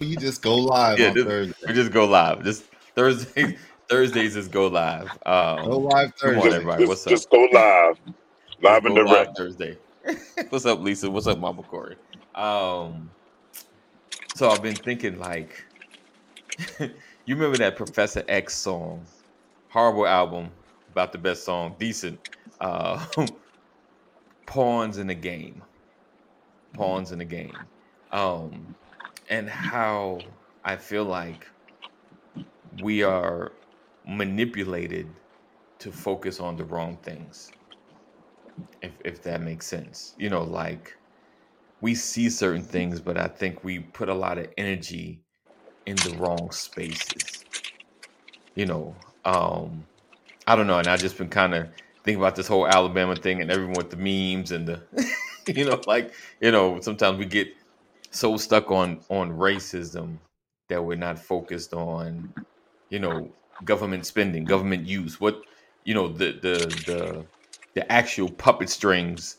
You just go live Yeah, on just, Thursday. we just go live. Just Thursday. Thursdays is go live. Um, Go live Thursday. come on, Thursday. everybody. Just, What's up? just go live, live Just and go live direct. Thursday. What's up, Lisa? What's up, Mama Corey? Um, so I've been thinking like, you remember that Professor X song, horrible album about the best song, decent. Uh, pawns in the game, pawns in the game, um, and how I feel like we are manipulated to focus on the wrong things if if that makes sense. You know, like we see certain things, but I think we put a lot of energy in the wrong spaces. You know, um, I don't know, and I've just been kind of thinking about this whole Alabama thing and everyone with the memes and the, you know, like you know, sometimes we get so stuck on on racism that we're not focused on, you know, government spending, government use, what you know, the the the the actual puppet strings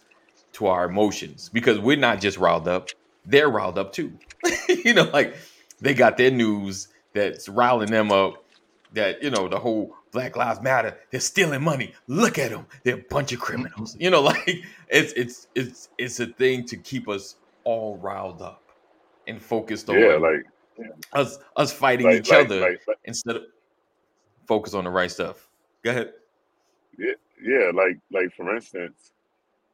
to our emotions because we're not just riled up, they're riled up too. you know, like they got their news that's riling them up that, you know, the whole Black Lives Matter, they're stealing money. Look at them. They're a bunch of criminals. Mm-hmm. You know, like it's it's it's it's a thing to keep us all riled up and focused on Yeah, like us us fighting like each like other like, instead of focus on the right stuff. Go ahead. yeah, yeah, like like for instance,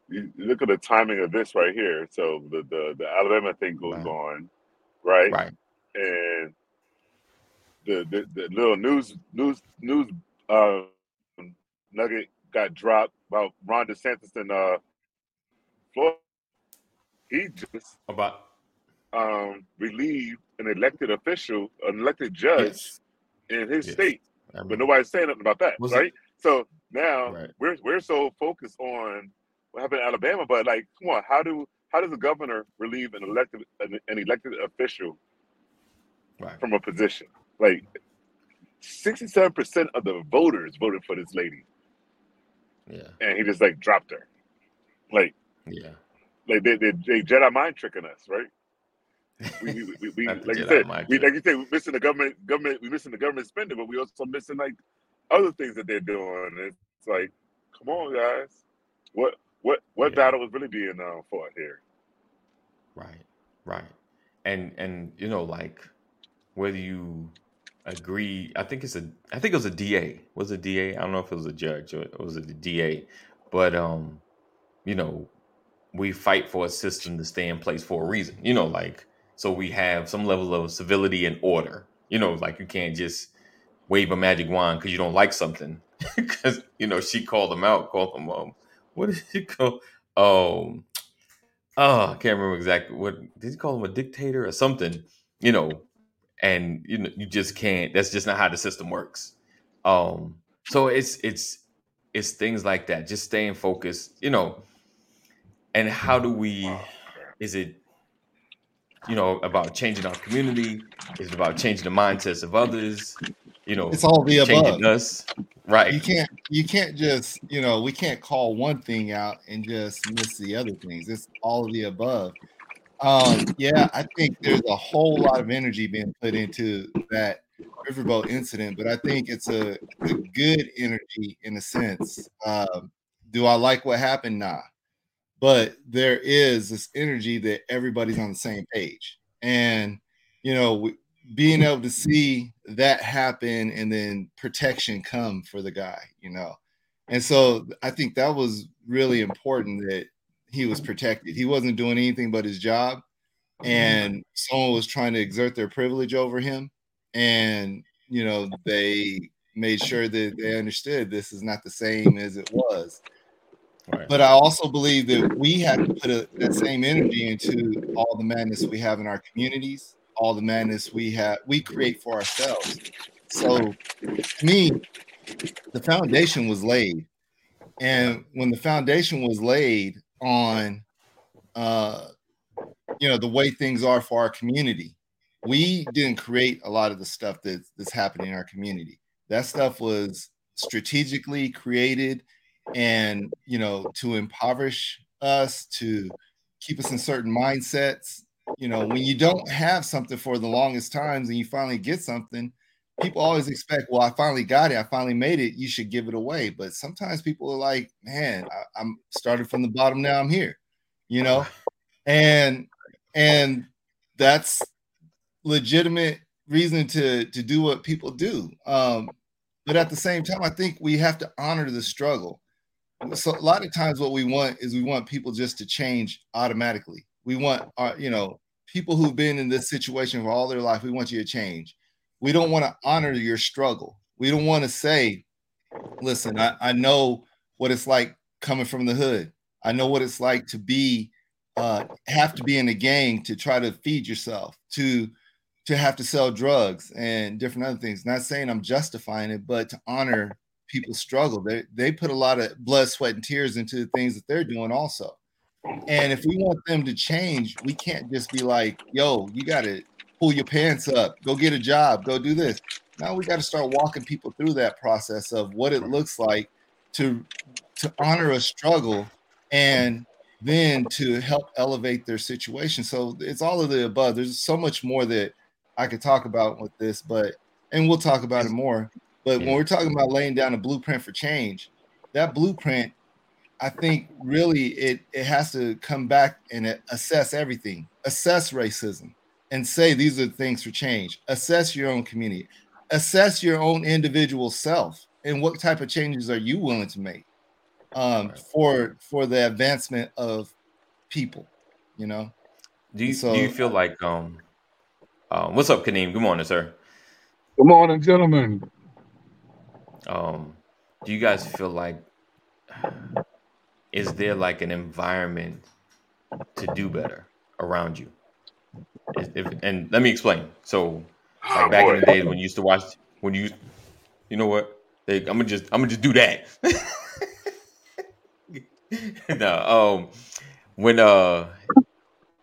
you look at the timing of this right here. So the the, the Alabama thing goes Right. on, right? Right. And the, the the little news news news um nugget got dropped about Ron DeSantis and uh Florida. He just About um relieved an elected official, an elected judge yes. in his Yes. state. I but nobody's saying nothing about that, Was it right? So now right? we're we're so focused on what happened in Alabama, but like, come on, how do how does a governor relieve an elected an, an elected official Right. from a position? Like, sixty seven percent of the voters voted for this lady, Yeah. and he just like dropped her. Like, Yeah. like they they, they Jedi mind tricking us, right? We we, we, we like you said, we like you said, we're missing the government government, we missing the government spending, but we also missing like other things that they're doing. It's like, come on, guys, what what what Yeah. battle is really being uh, fought here? Right. Right. And and you know, like whether you agree, I think it's a I think it was a DA. Was it DA? I don't know if it was a judge or it was a DA. But um, you know, we fight for a system to stay in place for a reason. You know, like so we have some level of civility and order. You know, like you can't just wave a magic wand because you don't like something. Because you know, she called him out, called him um, what did she call? Um, oh, I can't remember exactly what did he call him a dictator or something. You know, and you know, you just can't. That's just not how the system works. Um, so it's it's it's things like that. Just staying focused. You know, and how do we? Is it you know about changing our community? Is it about changing the mindsets of others? You know, It's all the above. us, right? You can't you can't just, you know, we can't call one thing out and just miss the other things. It's all of the above. Um, yeah, I think there's a whole lot of energy being put into that riverboat incident, but I think it's a, a good energy in a sense. Um, do I like what happened? Nah. But there is this energy that everybody's on the same page. And, you know, being able to see that happen and then protection come for the guy, you know. And so I think that was really important that he was protected. He wasn't doing anything but his job, and someone was trying to exert their privilege over him. And, you know, they made sure that they understood this is not the same as it was. But I also believe that we have to put a, that same energy into all the madness we have in our communities, all the madness we have we create for ourselves. So to me, the foundation was laid. And when the foundation was laid on uh you know the way things are for our community, we didn't create a lot of the stuff that's happening in our community. That stuff was strategically created and you know to impoverish us to keep us in certain mindsets you know, when you don't have something for the longest times and you finally get something, people always expect, well, I finally got it, I finally made it, you should give it away. But sometimes people are like, man, I, I'm started from the bottom, now I'm here, you know, and and that's legitimate reason to to do what people do. Um, but at the same time, I think we have to honor the struggle. So a lot of times, what we want is we want people just to change automatically. We want our, you know, people who've been in this situation for all their life. We want you to change. We don't want to honor your struggle. We don't want to say, "Listen, I, I know what it's like coming from the hood. I know what it's like to be uh, have to be in a gang to try to feed yourself, to to have to sell drugs and different other things. Not saying I'm justifying it, but to honor people's struggle. They they put a lot of blood, sweat, and tears into the things that they're doing also. And if we want them to change, we can't just be like, yo, you gotta pull your pants up, go get a job, go do this. Now we got to start walking people through that process of what it looks like to to honor a struggle and then to help elevate their situation. So it's all of the above. There's so much more that I could talk about with this, but and we'll talk about it more. But when we're talking about laying down a blueprint for change, that blueprint, I think really it it has to come back and assess everything, assess racism, and say these are the things for change. Assess your own community, assess your own individual self, and what type of changes are you willing to make um, for for the advancement of people. You know. Do you, so, do you feel like um um, what's up, Kaneem? Good morning, sir. Good morning, gentlemen. Um, do you guys feel like is there like an environment to do better around you? If, if, and let me explain. So, like oh, back boy. in the days when you used to watch, when you, you know what? I'm gonna just, I'm gonna just do that. no, um, when uh,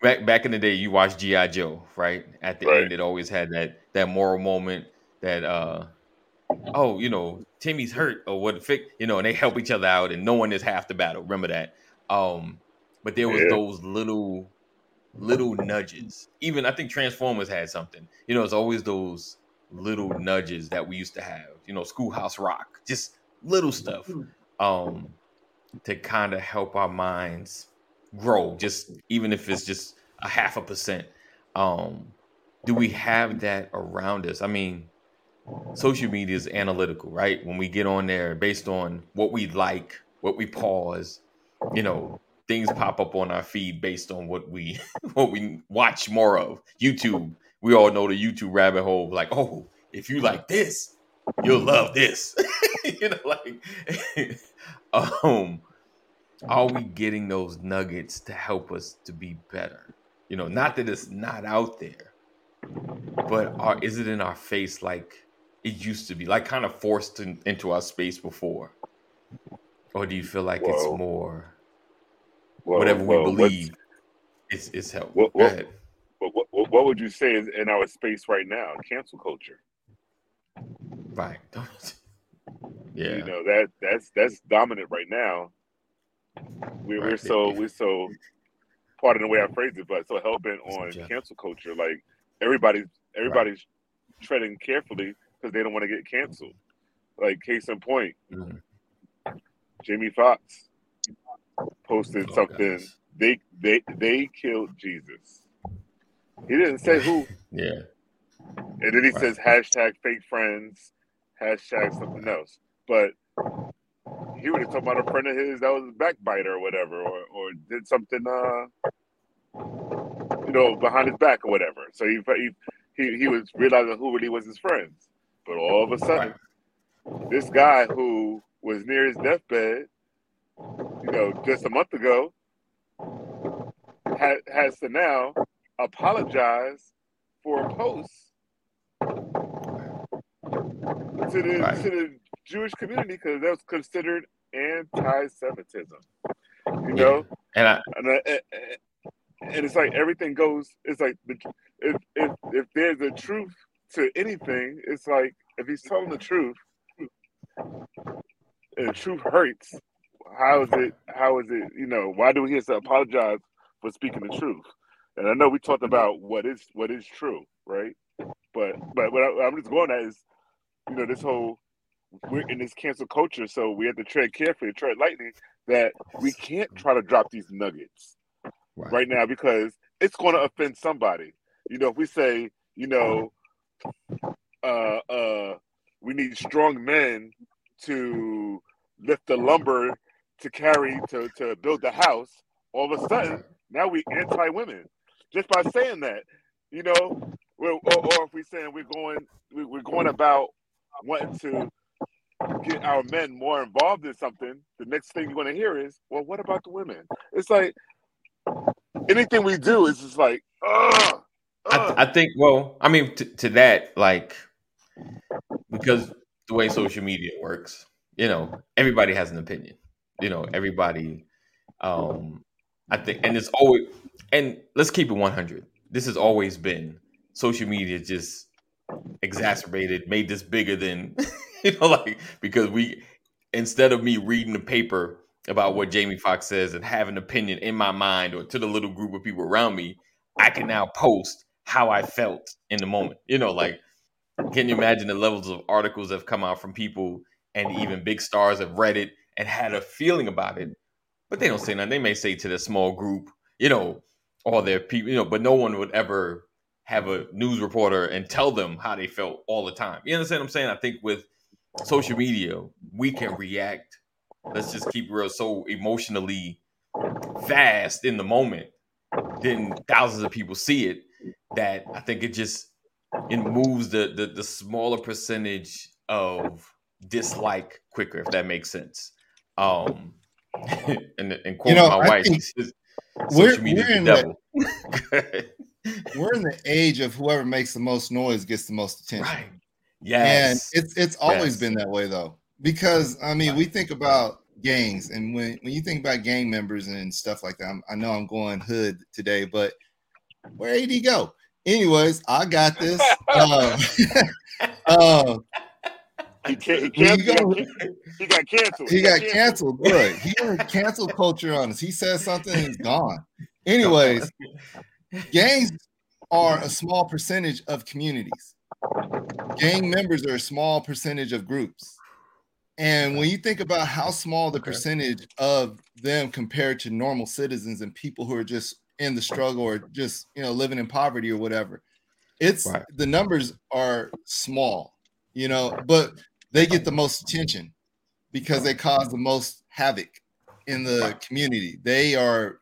back back in the day, you watched GI Joe, right? At the right. end, it always had that that moral moment that uh, oh, you know, Timmy's hurt or what, fix you know, and they help each other out, and no one is half the battle. Remember that. Um, but there was yeah. those little little nudges. Even I think Transformers had something. You know, it's always those little nudges that we used to have. You know, Schoolhouse Rock, just little stuff, um, to kind of help our minds grow, just even if it's just a half a percent. Um, do we have that around us? I mean, social media is analytical, right? When we get on there, based on what we like, what we pause, you know, things pop up on our feed based on what we what we watch more of. YouTube, we all know the YouTube rabbit hole. Like, oh, if you like this, you'll love this. you know, like, um, are we getting those nuggets to help us to be better? You know, not that it's not out there, but are, is it in our face like it used to be, like kind of forced in, into our space before? Or do you feel like it's more whatever we believe it's, it's help? What, what, what, what, what would you say is in our space right now? Cancel culture. Right. yeah. You know that that's that's dominant right now we, are so we're so part of the way I phrase it, but so hell bent on cancel culture. Like everybody's everybody's right. treading carefully because they don't want to get canceled. Like case in point, mm-hmm. Jamie Foxx posted oh, something. Gosh. They they they killed Jesus. He didn't say who. yeah. And then he right. says hashtag fake friends, hashtag something else. But he would have talked about a friend of his that was a backbiter or whatever, or or did something, uh, you know, behind his back or whatever. So he he he, was realizing who really was his friends. But all of a sudden, this guy who was near his deathbed, you know, just a month ago, has has to now apologize for a post to the right. to the Jewish community because that was considered anti-Semitism. You know, and I, and, I, and it's like everything goes. It's like the, if if if there's a truth to anything, it's like if he's telling the truth, and the truth hurts. How is it? How is it? You know, why do he have to apologize for speaking the truth? and I know we talked about what is what is true, right? But but what I, am just going at is, you know, this whole we're in this cancel culture, so we have to tread carefully, tread lightly. That we can't try to drop these nuggets right, right now because it's going to offend somebody. You know, if we say, you know, uh, uh, we need strong men to lift the lumber to carry to to build the house. All of a sudden, now we anti women just by saying that. You know, or, or, if we're saying we're going we're going about wanting to get our men more involved in something, the next thing you're going to hear is, well, what about the women? It's like anything we do is just like, ugh. I, I, think, well, I mean, t- to that, like, because the way social media works, you know, everybody has an opinion. You know, everybody, um, I think, and it's always, and let's keep it 100. This has always been social media just exacerbated, made this bigger than you know, like because we instead of me reading the paper about what Jamie Foxx says and have an opinion in my mind or to the little group of people around me, I can now post how I felt in the moment. You know, like can you imagine the levels of articles that have come out from people and even big stars have read it and had a feeling about it, but they don't say nothing. They may say to the small group, you know, all their people, you know, but no one would ever have a news reporter and tell them how they felt all the time. You understand what I'm saying? I think with social media, we can react. Let's just keep real so emotionally fast in the moment. Then thousands of people see it that I think it just it moves the the, the smaller percentage of dislike quicker, if that makes sense. Um and, and quote you know, my I wife, says, social media we're in devil. The, we're in the age of whoever makes the most noise gets the most attention. Right. Yes. And it's it's always yes. been that way though. Because I mean, we think about gangs, and when, when you think about gang members and stuff like that, I'm, i know I'm going hood today, but where did he go? Anyways, I got this. uh, uh, he, can't, he, he, he, got canceled. He, got, got canceled. Look, he had cancel culture on us. He says something, he's gone. Anyways, gangs are a small percentage of communities. Gang members are a small percentage of groups. And when you think about how small the percentage of them compared to normal citizens and people who are just in the struggle or just you know living in poverty or whatever, it's right. the numbers are small, you know, but they get the most attention because they cause the most havoc in the community. They are,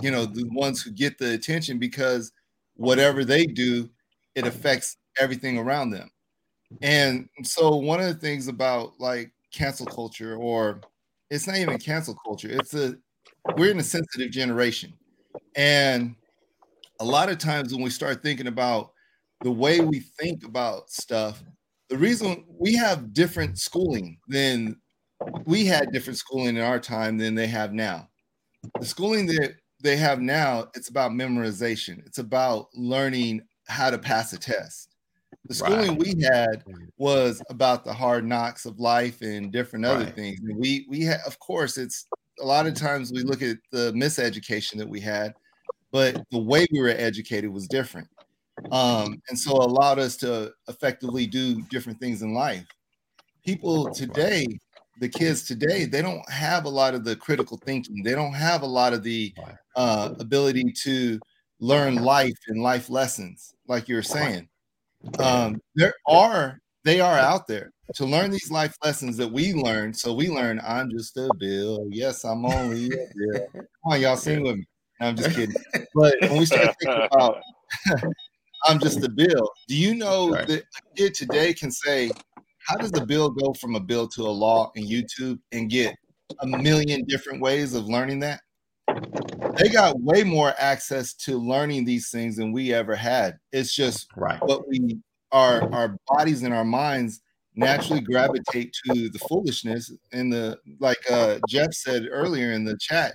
you know, the ones who get the attention because whatever they do, it affects everything around them. And so one of the things about like cancel culture, or it's not even cancel culture, it's a we're in a sensitive generation. And a lot of times when we start thinking about the way we think about stuff, the reason we have different schooling than we had different schooling in our time than they have now. The schooling that they have now, it's about memorization. It's about learning how to pass a test. The schooling right. we had was about the hard knocks of life and different other right. things. And we we had, of course, it's a lot of times we look at the miseducation that we had, but the way we were educated was different. Um, and so allowed us to effectively do different things in life. People today, the kids today, they don't have a lot of the critical thinking. They don't have a lot of the uh, ability to learn life and life lessons, like you're saying um, there are they are out there to learn these life lessons that we learned. So we learn I'm just a bill. Yes, I'm only a bill. Come on, y'all sing with me. I'm just kidding. But when we start thinking about I'm just a bill, do you know right. that a kid today can say, How does the bill go from a bill to a law in YouTube and get a million different ways of learning that? they got way more access to learning these things than we ever had. It's just right. what we our our bodies and our minds naturally gravitate to the foolishness and the like uh Jeff said earlier in the chat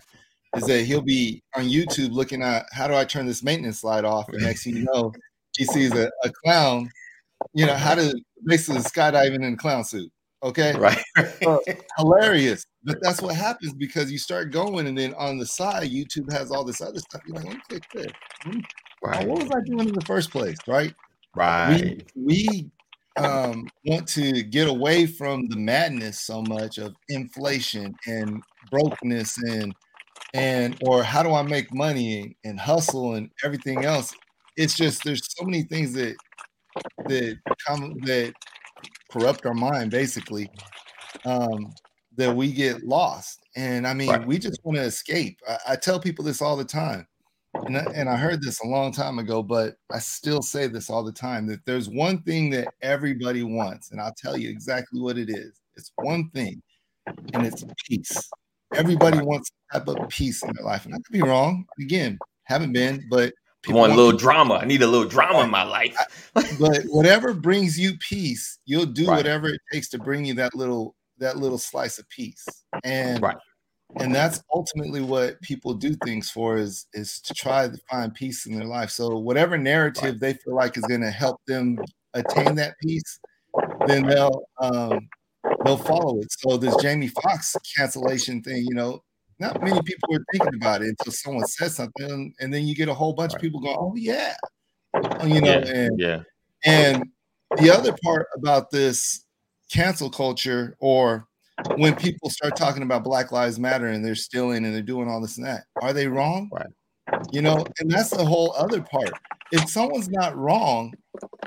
is that he'll be on YouTube looking at how do I turn this maintenance slide off and next thing you know he sees a, a clown you know how to basically skydiving in a clown suit Okay. Right. Uh, hilarious. But that's what happens because you start going, and then on the side, YouTube has all this other stuff. You're like, let me click this. Hmm, right. What was I doing in the first place? Right. Right. We, we um, want to get away from the madness so much of inflation and brokenness and and or how do I make money and hustle and everything else. It's just there's so many things that that come that corrupt our mind basically um, that we get lost. And I mean, Right. we just want to escape. I, I tell people this all the time. And I, and I heard this a long time ago, but I still say this all the time that there's one thing that everybody wants, and I'll tell you exactly what it is. It's one thing, and it's peace. Everybody wants a type of peace in their life, and I could be wrong. Again, haven't been, but I want a little drama. I need a little drama in my life. But whatever brings you peace, you'll do Right. whatever it takes to bring you that little that little slice of peace. And Right. And that's ultimately what people do things for is is to try to find peace in their life. So whatever narrative they feel like is going to help them attain that peace, then they'll um they'll follow it. So this Jamie Foxx cancellation thing, you know, not many people were thinking about it until someone says something, and then you get a whole bunch of people going, "Oh yeah," you know, yeah. and yeah. and the other part about this cancel culture, or when people start talking about Black Lives Matter and they're stealing and they're doing all this and that, are they wrong? Right. You know, and that's the whole other part. If someone's not wrong,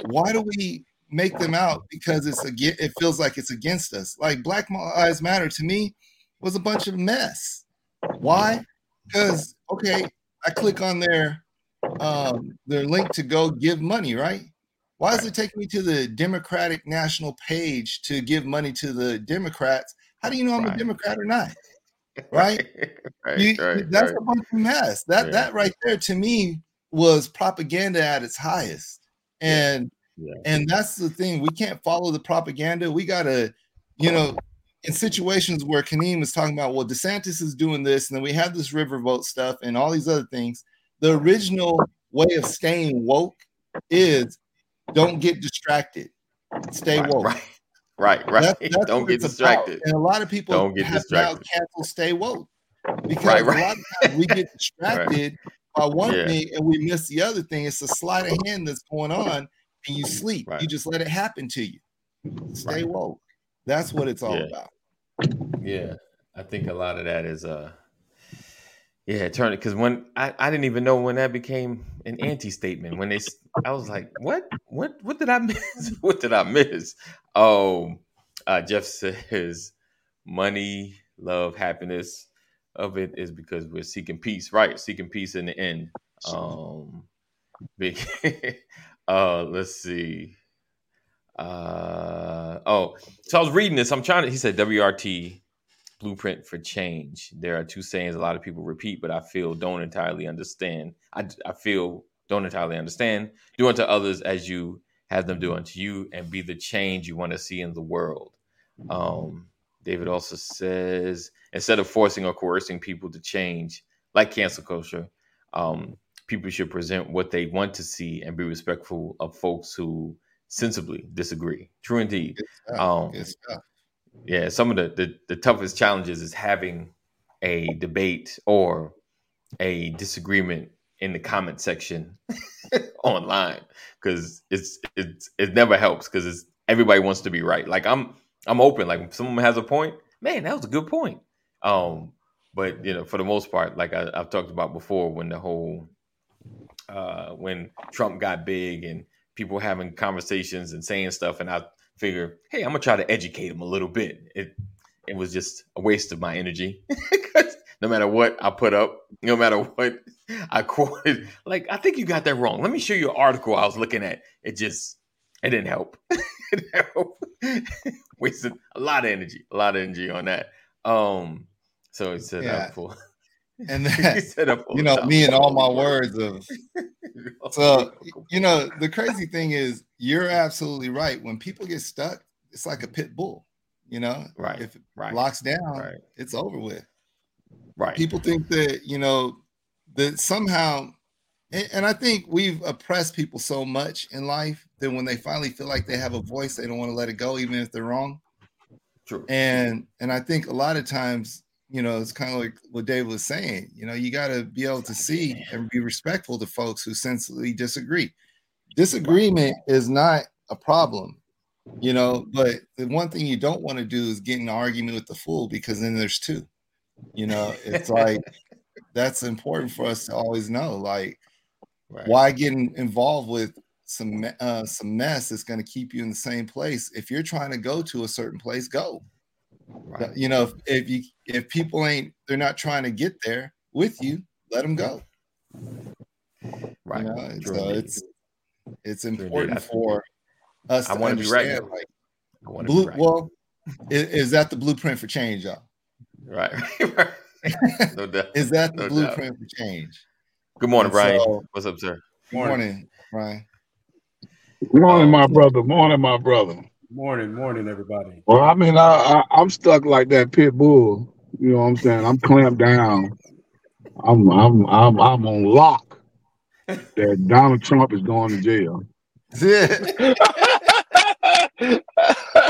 why do we make them out because it's again it feels like it's against us? Like Black Lives Matter to me was a bunch of mess. Why? Because okay, I click on their um their link to go give money, right? Why does it take me to the Democratic National page to give money to the Democrats? How do you know I'm a Democrat or not? Right? right. You- right. that's right. a bunch of mess. That Yeah. that right there to me was propaganda at its highest. And Yeah. and that's the thing. We can't follow the propaganda. We gotta, you know, in situations where Kaneem is talking about, well, DeSantis is doing this, and then we have this River riverboat stuff and all these other things. The original way of staying woke is don't get distracted. Stay right, woke. right. Right. Right. That's- that's Don't get it's about. distracted. And a lot of people Don't get have distracted. now canceled stay woke because Right, a lot of times we get distracted by one Yeah. thing and we miss the other thing. It's a sleight of hand that's going on, and you sleep. Right. You just let it happen to you. Stay Right. woke. That's what it's all Yeah. about. Yeah, I think a lot of that is uh yeah, turn it because when I, I didn't even know when that became an anti-statement. When they I was like, what? What what did I miss? what did I miss? Oh, uh Jeff says money, love, happiness of it is because we're seeking peace. Right, seeking peace in the end. Um big uh let's see. Uh oh, so I was reading this. I'm trying to. He said WRT blueprint for change. There are two sayings a lot of people repeat, but I feel don't entirely understand. I, I feel don't entirely understand. Do unto others as you have them do unto you, and be the change you want to see in the world. Um, David also says instead of forcing or coercing people to change, like cancel culture, um, people should present what they want to see and be respectful of folks who sensibly disagree. True indeed. Good stuff. Um, Good stuff. Yeah, some of the, the the toughest challenges is having a debate or a disagreement in the comment section online because it's it's it never helps because it's everybody wants to be right. Like I'm I'm open. Like someone has a point, man, that was a good point. Um, but you know, for the most part, like I, I've talked about before, when the whole uh, when Trump got big and people having conversations and saying stuff, and I figure, hey, I'm gonna try to educate him a little bit. It it was just a waste of my energy. no matter what I put up, no matter what I quoted, like I think you got that wrong. Let me show you an article I was looking at. It just it didn't help. it didn't help. Wasted a lot of energy, a lot of energy on that. Um, so he said Yeah. for And that, said up for you know, me and all my words of So, you know, the crazy thing is, you're absolutely right. When people get stuck, it's like a pit bull. You know, Right, if it right, locks down, right, it's over with. right. People think that you know that somehow, and, and I think we've oppressed people so much in life that when they finally feel like they have a voice, they don't want to let it go, even if they're wrong. True. And and I think a lot of times, you know, it's kind of like what Dave was saying. You know, you got to be able to see and be respectful to folks who sensibly disagree. Disagreement is not a problem, you know. But the one thing you don't want to do is get in an argument with the fool because then there's two. You know, it's like that's important for us to always know. Like, Right. why getting involved with some uh, some mess that's going to keep you in the same place? If you're trying to go to a certain place, go. Right. You know, if, if you if people ain't they're not trying to get there with you, let them go. Right. You know, so it's it's important for us I to wanna be right, understand. Like, I want to blue, be right. well, is, is that the blueprint for change, y'all? right. right. No doubt. Is that the No doubt. blueprint for change? Good morning, And Brian. so- What's up, sir? Good morning, Brian. Morning, my brother. Morning, my brother. Morning, morning, everybody. Well, I mean, I, I I'm stuck like that pit bull. You know what I'm saying? I'm clamped down. I'm I'm I'm I'm on lock. That Donald Trump is going to jail.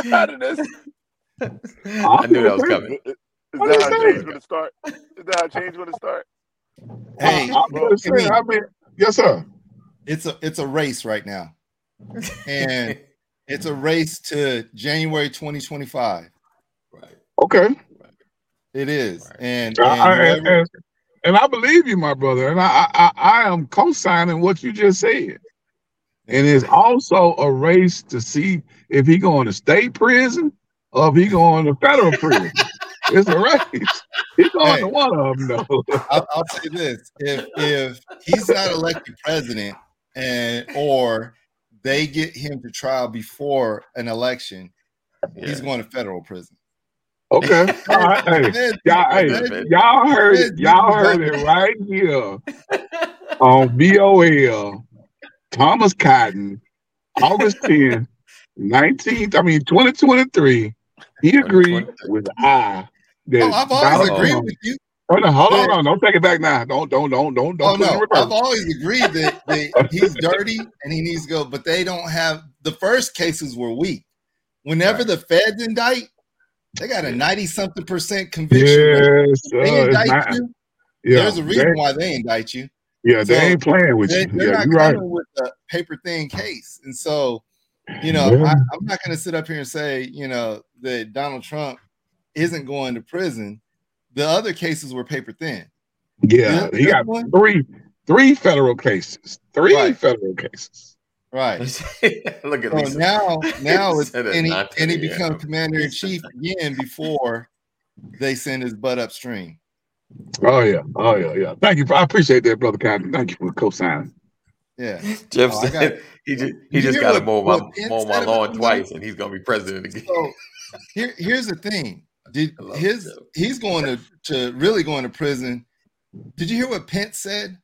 How did this? I knew that was coming. Is that how change going to start? Is that how change going to start? hey, I, am just saying. I mean, yes, sir. it's a it's a race right now, and it's a race to January 2025. right. Okay. It is, Right. and, I, I, and and, whoever- and, and I believe you, my brother, and I, I I am co-signing what you just said. And it's also a race to see if he going to state prison or if he going to federal prison. it's a race. He's going Hey. to one of them, though. I'll, I'll say this: if if he's not elected president, and or they get him to trial before an election, he's going to federal prison. Okay. All right. Hey, y'all, hey, y'all heard it. Y'all heard it right here on BOL. Thomas Cotton, August 10th, 19th, I mean 2023. He agreed with I that Oh, I've always Donald agreed Trump- with you. Oh, no, hold on, no, don't take it back now. Don't, don't, don't, don't, don't Oh put it in no. I've always agreed that, that he's dirty and he needs to go, but they don't have the first cases were weak. Whenever Right. the feds indict, they got a 90 something percent conviction. Yes, They uh, indict not, you. yeah, There's a reason they, why they indict you. yeah, they ain't playing with They, you. they're Yeah, not right. with a paper thin case. And so, you know, Yeah. I, I'm not going to sit up here and say, you know, that Donald Trump isn't going to prison. The other cases were paper thin. Yeah, he got one? three, three federal cases. Three Right. federal cases. Right. Look at So Lisa. now, now it's and he, and he today, yeah. becomes commander in chief again before they send his butt upstream. Oh yeah, oh yeah, yeah. Thank you. I appreciate that, brother Cotton. Thank you for co-signing. Yeah. Jeff Oh, got said he just he just got to what- mow my mow my lawn twice, and he's gonna be president again. So here, here's the thing. Did his Joe. he's going to, to really going to prison. Did you hear what Pence said?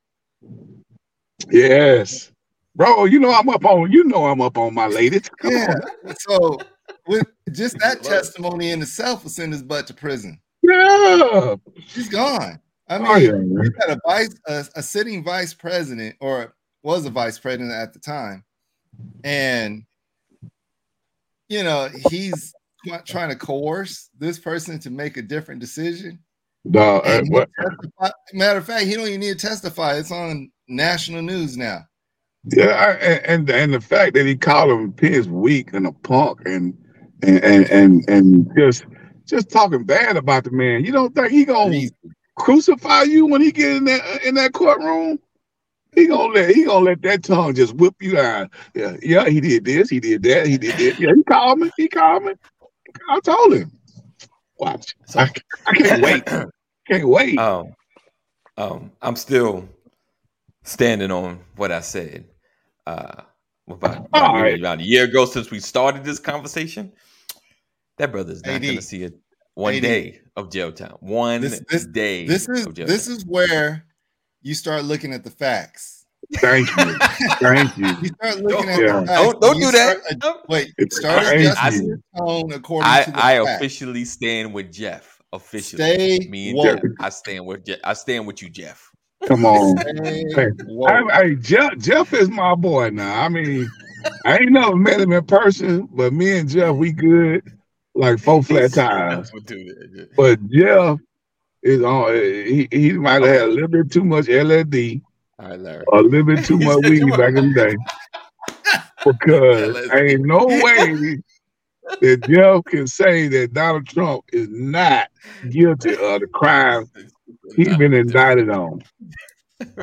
Yes, bro. You know I'm up on. You know I'm up on my latest. Come Yeah. on. So with just that testimony in itself will send his butt to prison. Yeah. He's gone. I oh, mean, Oh yeah. you man. got a vice a, a sitting vice president or was a vice president at the time and you know he's qu- trying to coerce this person to make a different decision Dog, uh, what? matter of fact he don't even need to testify it's on national news now Yeah, I- and and the fact that he called him Pence weak and a punk and and and and, and just just talking bad about the man. You don't think he gonna crucify you when he get in that in that courtroom? He gonna let he gonna let that tongue just whip you out. Yeah, yeah, he did this, he did that, he did this. Yeah, he called me, he called me. I told him. Watch. I, I can't wait. Can't wait. um, um, I'm still standing on what I said. Uh, about, about, right. about a year ago since we started this conversation. That brother's not going to see it one AD. day of jail time. One This- this- day. this is of jail this time. is where you start looking at the facts Thank you. Thank you. you start looking at Yeah. Don't don't do that. start- Don't- wait It's start crazy. adjusting your tone according I, to the I facts. officially stand with Jeff. Officially, Stay me and woke. Jeff. I stand with Jeff. I stand with you, Jeff. Come on. Hey, woke. I, Jeff, Jeff is my boy now. I mean, I ain't never met him in person, but me and Jeff, we good. like four flat tires. But Jeff is on. He he might have had a little bit too much LSD, All right, Larry. a little bit too much weed too much. back in the day. Because LSD. ain't no way that Jeff can say that Donald Trump is not guilty of the crime he's been indicted on.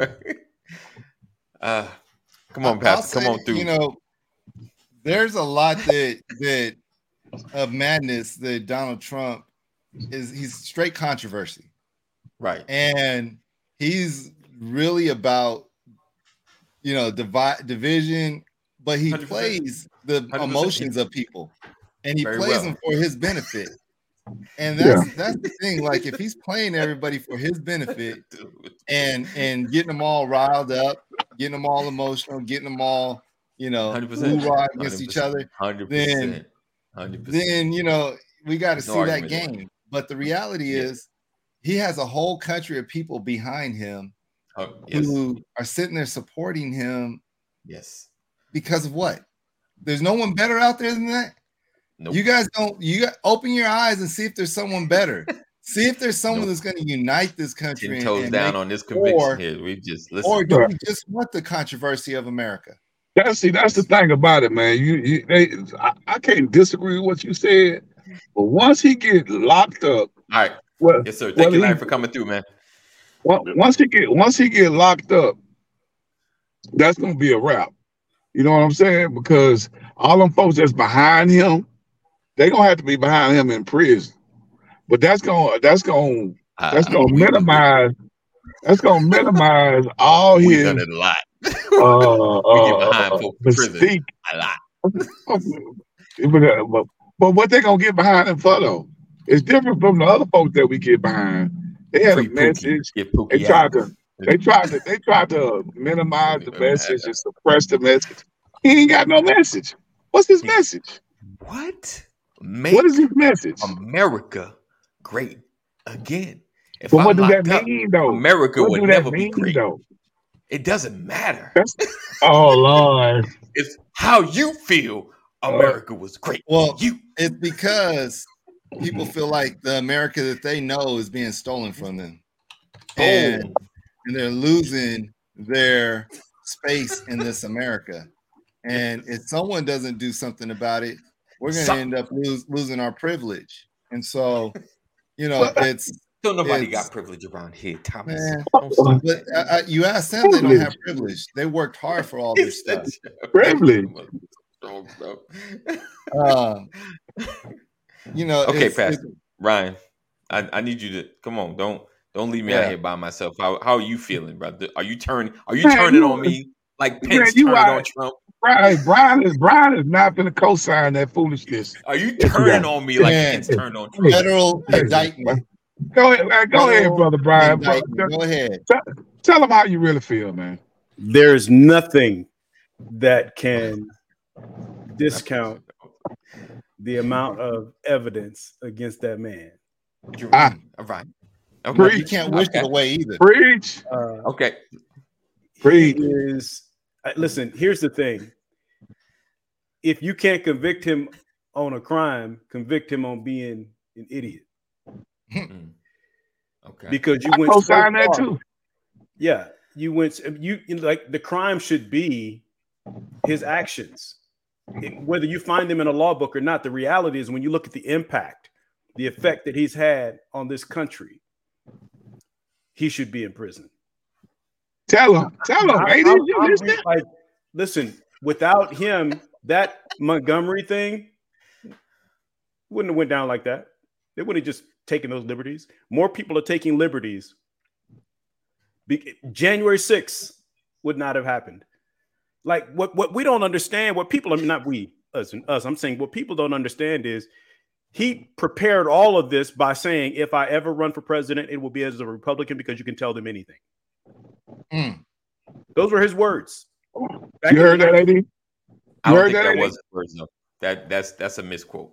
uh, come on, I'll Pastor. Come on through. You know, there's a lot that that of madness that Donald Trump is. He's straight controversy, right. and he's really about you know divide division, but he 100%. plays the 100%. emotions of people, and he Very plays well. them for his benefit. And that's that's the thing. Like if he's playing everybody for his benefit, and and getting them all riled up, getting them all emotional, getting them all you know 100%. hoorah against each other, Hundred then- Hundred percent. then you know we got to No see that argument there. game. But the reality Yeah. is, he has a whole country of people behind him Oh, yes. who are sitting there supporting him Yes. because of what? There's no one better out there than that. Nope. You guys don't. You got open your eyes and see if there's someone better. see if there's someone Nope. that's going to unite this country. Ten and- toes and down make- on this conviction or- here. We just listen. or do we just want the controversy of America? That's see, that's the thing about it, man. You, you they, I, I can't disagree with what you said, but once he get locked up, All right. well, Yes, sir. Thank well, you, Larry, he- for coming through, man. On- once he get once he get locked up, that's gonna be a wrap. You know what I'm saying? Because all them folks that's behind him, they gonna have to be behind him in prison. But that's gonna that's gonna Uh, that's gonna we- minimize that's gonna minimize all We've his done it a lot. uh, We get uh, behind uh, prison. mystique. A lot. but, but, but what they gonna get behind him for though? It's different from the other folks that we get behind. They had a message. Get Pookie They tried out. to they tried to they tried to minimize the message and suppress the message. He ain't got no message. What's his message? What? Make What is his message? America great again. If But I'm what does that locked up, mean though? America What would do that never be great. though? It doesn't matter. Oh Lord. It's how you feel oh. America was great. Well, You It's because people feel like the America that they know is being stolen from them, and Boom. and they're losing their space in this America. And if someone doesn't do something about it, we're going to Some- end up lose, losing our privilege. And so, you know, it's Don't nobody It's- got privilege around here, Thomas. man. Don't start But uh, uh, you ask them, they don't have privilege. They worked hard for all this stuff. Privilege. Strong stuff. Um, you know, Okay, it's- Pastor Ryan, I, I need you to come on. Don't don't leave me out here by myself. How how are you feeling, brother? Are you turning? Are you Man, turning you- on me like Man, Pence you turning are- on Trump? Brian, Brian is Brian is not gonna co-sign that foolishness. Are you turning are. on me like Man. Pence turned on Trump? federal indictment. Go ahead, man, go ahead, brother Brian. Bro- indictment. Go ahead. Tell them how you really feel, man. There's nothing that can discount the amount of evidence against that man. Ah. right. All right. But Okay. you can't wish Okay. it away either. Preach, Uh, Okay. he preach. is listen here's the thing if you can't convict him on a crime convict him on being an idiot Mm. Okay. because you I went so co-sign that far. too. yeah you went you you- like the crime should be his actions It- whether you find them in a law book or not the reality is when you look at the impact the effect that he's had on this country he should be in prison Tell him, tell them. I- Hey, I'm- you I'm like, listen, without him, that Montgomery thing wouldn't have went down like that. They would have just taken those liberties. More people are taking liberties. Be- January 6th would not have happened. Like what, what we don't understand, what people I mean not we, us and us. I'm saying what people don't understand is he prepared all of this by saying, if I ever run for president, it will be as a Republican because you can tell them anything. Mm. Those were his words. Back You heard the that, AD? I don't heard think that, that was the words though. That that's that's a misquote.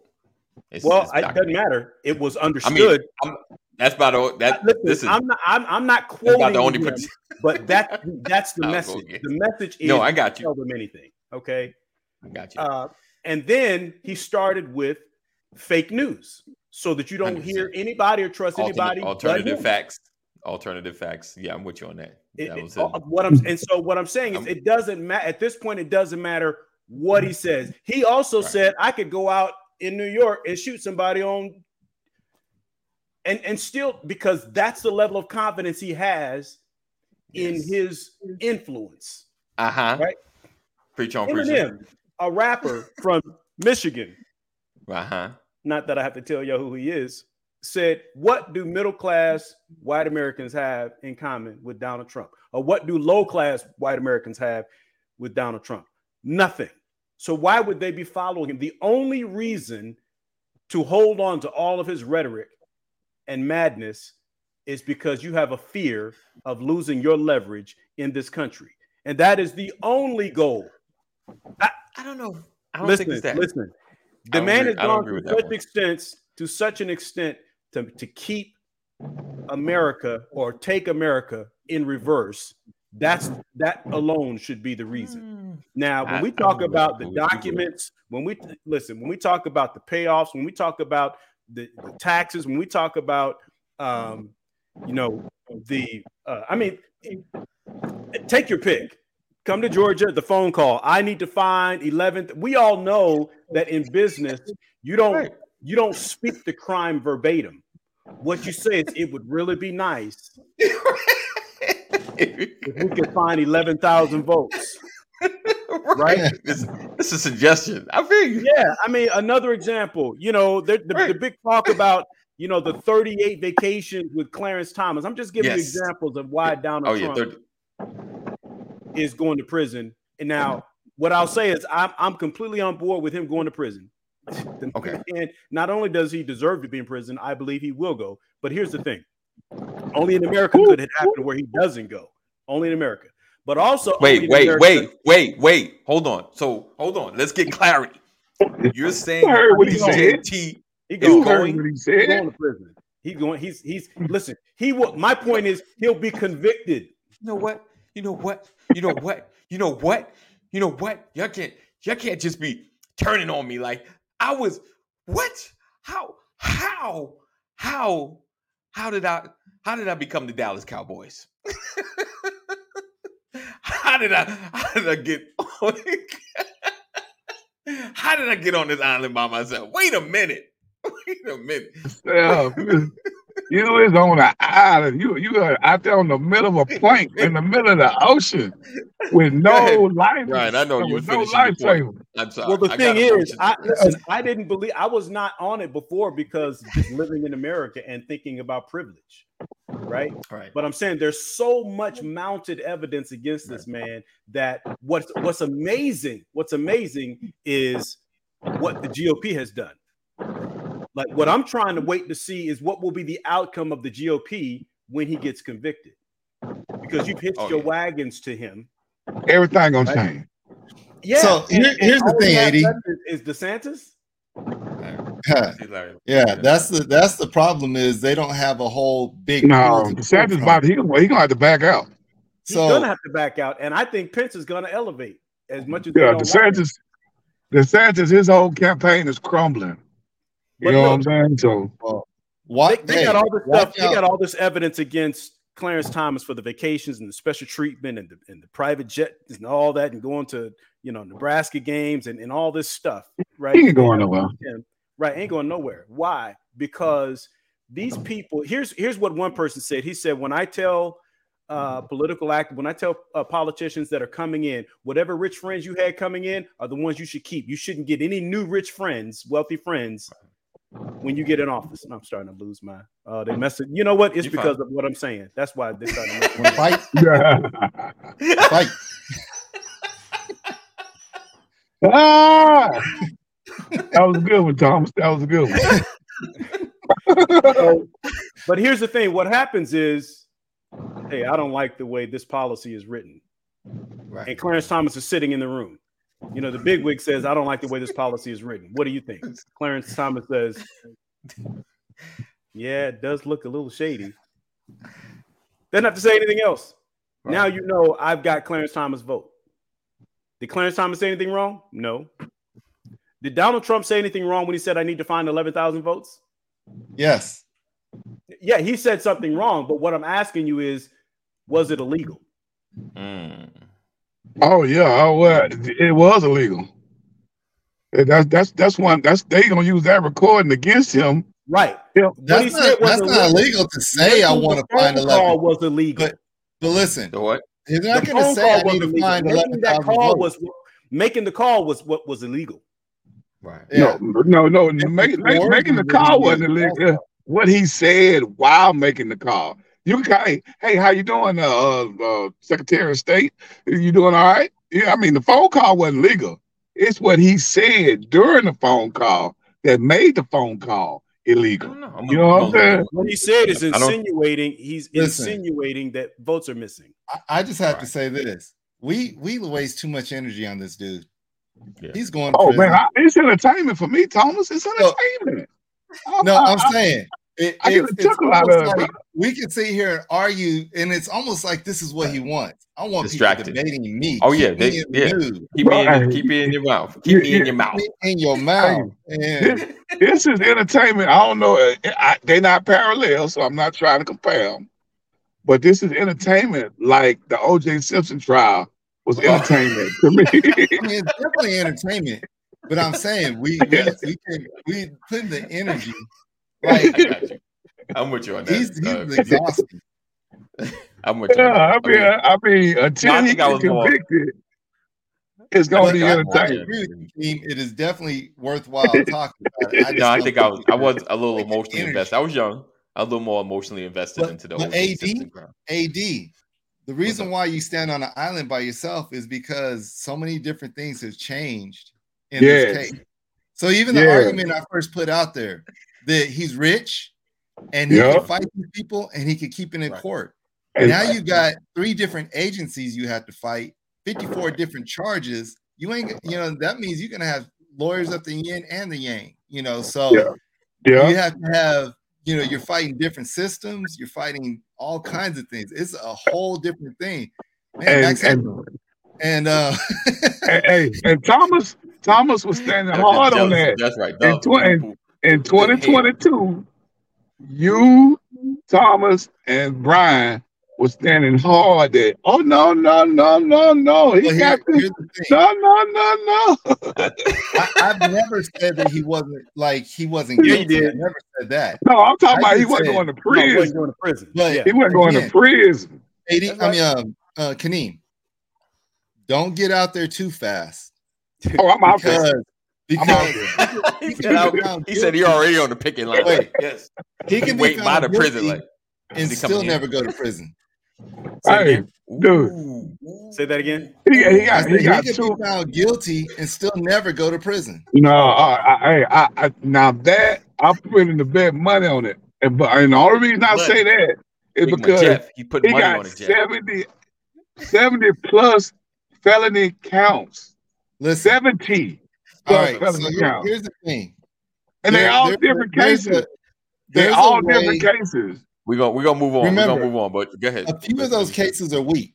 It's, Well, it's it doesn't matter. It was understood. I'm, that's about all. That Listen, listen. I'm not. I'm, I'm not quoting about the only. him, but that that's the message. The message is No, I got you. tell them anything. Okay. I got you. Uh, and then he started with fake news so that you don't 100%. hear anybody or trust Alternate- anybody. alternative facts. Alternative facts. Yeah, I'm with you on that. It- That was it. uh, what I'm and so what I'm saying is I'm- it doesn't matter at this point. It doesn't matter what he says. He also Right. said I could go out in New York and shoot somebody on, and and still because that's the level of confidence he has in his influence. Uh huh. Right. Preach on preaching. Eminem, a rapper from Michigan, Uh huh. not that I have to tell you who he is, said, What do middle class white Americans have in common with Donald Trump? Or what do low class white Americans have with Donald Trump? Nothing. So why would they be following him? The only reason to hold on to all of his rhetoric and madness is because you have a fear of losing your leverage in this country. And that is the only goal. I don't know. I don't listen, think it's that. listen. The man agree- has gone to such extent to such an extent to, to keep America or take America in reverse. That's that alone should be the reason. Hmm. Now, when I- we talk about the agree with you. documents, when we listen, when we talk about the payoffs, when we talk about the, the taxes, when we talk about um, you know, the uh, I mean, take your pick. Come to Georgia, the phone call. I need to find 11th. We all know that in business, you don't you don't speak the crime verbatim. What you say is it would really be nice if we could find 11,000 votes. right. It's, it's a suggestion. I feel you. Yeah, I mean, another example, you know, the, the, the big talk about, you know, the 38 vacations with Clarence Thomas. I'm just giving you examples of why Donald Oh. Trump they're- is going to prison. And now, what I'll say is, I'm, I'm completely on board with him going to prison. Okay. And not only does he deserve to be in prison, I believe he will go. But here's the thing only in America could it happen where he doesn't go. Only in America. But also, only Wait, wait, America- wait, wait, wait. Hold on. So hold on. Let's get clarity. You're saying what he said. JT You is going- what he He's said. going to prison. He's going. He's he's listen. He will. My point is, he'll be convicted. You know what? You know what? You know what? You know what? You know what? Y'all can't y'all can't just be turning on me like I was what? How how how how did I how did I become the Dallas Cowboys? how did I how did I get on how did I get on this island by myself? Wait a minute. Wait a minute. Yeah, you was on the island. You you are out there on the middle of a plank in the middle of the ocean with no ahead. life. Ryan, I know you with no finishing your point. lifesaver. I'm sorry. Well, the I thing is. I listen. I didn't believe. I was not on it before because just living in America and thinking about privilege, right? right. But I'm saying there's so much mounted evidence against this man that what's what's amazing, what's amazing is what the GOP has done. Like what I'm trying to wait to see is what will be the outcome of the GOP when he gets convicted. Because you've hitched Oh, your yeah. wagons to him. Everything gonna Right. change. Yeah. So, here- here's the thing, have 80. Is, is DeSantis? Yeah, that's the that's the problem is they don't have a whole big No, pool to DeSantis pull about he gonna he gonna have to back out. He's So- gonna have to back out, and I think Pence is gonna elevate as much as they Yeah, don't like. DeSantis, DeSantis, his whole campaign is crumbling. You But know look, what I'm saying? So Why, They, they hey, got all this watch stuff. They got all this evidence against Clarence Thomas for the vacations and the special treatment and the, and the private jet and all that, and going to you know Nebraska games and, and all this stuff. Right? ain't going nowhere. Right, ain't going nowhere. Why? Because these people. Here's here's what one person said. He said, "When I tell uh, political act, when I tell uh, politicians that are coming in, whatever rich friends you had coming in are the ones you should keep. You shouldn't get any new rich friends, wealthy friends." When you get in office, and I'm starting to lose my. Uh, they mess it. You know what? It's You because fine. of what I'm saying. That's why they're starting to mess fight, Yeah. fight. ah, that was a good one, Thomas. That was a good one. So, but here's the thing: what happens is, hey, I don't like the way this policy is written. Right. and Clarence Thomas is sitting in the room. You know, the big wig says, I don't like the way this policy is written. What do you think? Clarence Thomas says, Yeah, it does look a little shady. Doesn't have to say anything else. Now you know I've got Clarence Thomas' vote. Did Clarence Thomas say anything wrong? No. Did Donald Trump say anything wrong when he said I need to find eleven thousand votes? Yes. Yeah, he said something wrong. But what I'm asking you is, was it illegal? Mm. Oh yeah, oh well, it was illegal. That's that's that's one. That's they gonna use that recording against him. Right. Yeah. That's not, that's not illegal to say I want to find The call was illegal. But but listen, The what? he's not The going to phone say I call need was to find illegal. Making that 11,000 call votes. was making the call was what was illegal. Right. Yeah. No, no, no. Make, make, making the call wasn't illegal. What he said while making the call. You can, hey, hey, how you doing, uh, uh, uh, Secretary of State? You doing all right? Yeah, I mean the phone call wasn't legal. It's what he said during the phone call that made the phone call illegal. know. You know what I'm saying? What he said is insinuating he's Listen. insinuating that votes are missing. I, I just have to say this: we we waste too much energy on this dude. Yeah. He's going. To Oh prison. man, I, it's entertainment for me, Thomas. It's entertainment. no, I- I'm saying it, I get a chuckle out of it, like we can sit here and argue, and it's almost like this is what he wants. I want Distracted. people debating me. Oh, yeah, Keep me they- in yeah. news. Keep me in, keep it in your mouth. Keep Yeah, me in your mouth. Me in your mouth. This, this is entertainment. I don't know. Uh, I, I, they're not parallel, so I'm not trying to compare them. But this is entertainment, like the O.J. Simpson trial was entertainment to me. I mean, it's definitely entertainment. But I'm saying we we, we can we put the energy. I Like got you. I'm with you on that. he's he's uh, exhausted. I'm with you. yeah, I that. mean, I, I mean, until I he think I gets was more- convicted, it's gonna be I, I agree with you, Keem. It is definitely worthwhile talking about it. just no, I think I was I was a little like emotionally energy. invested. I was young. A little more emotionally invested But- into the but AD? AD. The reason why you stand on an island by yourself is because so many different things have changed in Yes. this case. So even the Yeah. argument I first put out there that he's rich and he Yeah. can fight these people and he could keep it in Right. court. And- now you got three different agencies you have to fight, 54 different charges. You ain't, you know, that means you're gonna have lawyers up the yin and the yang, you know. So Yeah. yeah, you have to have, you know, you're fighting different systems, you're fighting all kinds of things. It's a whole different thing. Man, and, that's and, and uh and, hey, and Thomas, Thomas was standing hard just on that. That's right. In Dog. twen- People- in 2022, you, Thomas, and Brian was standing hard there. Oh no, no, no, no, no. He well, here- got this. here's the. No, no, no, no. I, I've never said that he wasn't like he wasn't Yeah, you guilty. I did. never said that. No, I'm talking I about he wasn't said- going to No, he wasn't going to prison. But- yeah. He wasn't going to Again. prison. AD, That's I mean, um, uh, Kaneem, don't get out there too fast Oh, I'm out there. Because I'm because out he, he said, can I- he said he guilty. already on the picking line. Wait. yes. he can Wait by the prison. guilty Like, and is he still in? never go to prison. Say Hey, dude. Ooh, ooh. Say that again. He, he got said he he got can two. be found guilty and still never go to prison. No, uh, I, hey, I, I, now that I'm willing to bet money on it, and but and the only reason I say that is because Jeff, he put he money got on it, Jeff. 70, 70 plus felony counts. Listen, 70 all plus right. So here- here's the thing. And they There- all there- different there's cases. a- they're a all way- different cases. We're gonna we're gonna move on. Remember, we're gonna move on, but go ahead. a few of those cases are weak.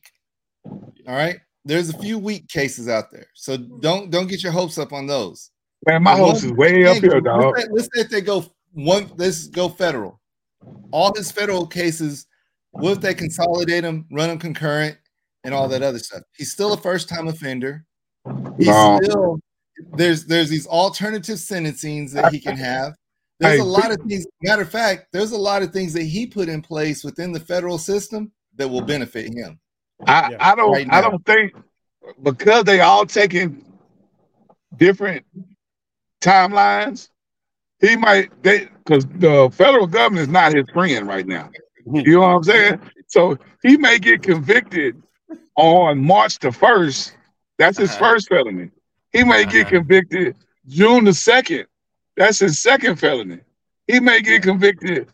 All right. There's a few weak cases out there. So don't don't get your hopes up on those. Man, my hopes is way up here, dog. Let's say, let's say if they go one, let's go federal. All his federal cases, what if they consolidate them, run them concurrent, and all that mm-hmm. other stuff? He's still a first time offender. He's No. still there's there's these alternative sentencings that he can have. There's a lot of things. Matter of fact, there's a lot of things that he put in place within the federal system that will benefit him. I, Yeah, I don't right I don't think because they all taking different timelines, he might they because the federal government is not his friend right now. You know what I'm saying? So he may get convicted on March the first. That's his Uh-huh. first felony. He may get convicted June the second. That's his second felony. He may get convicted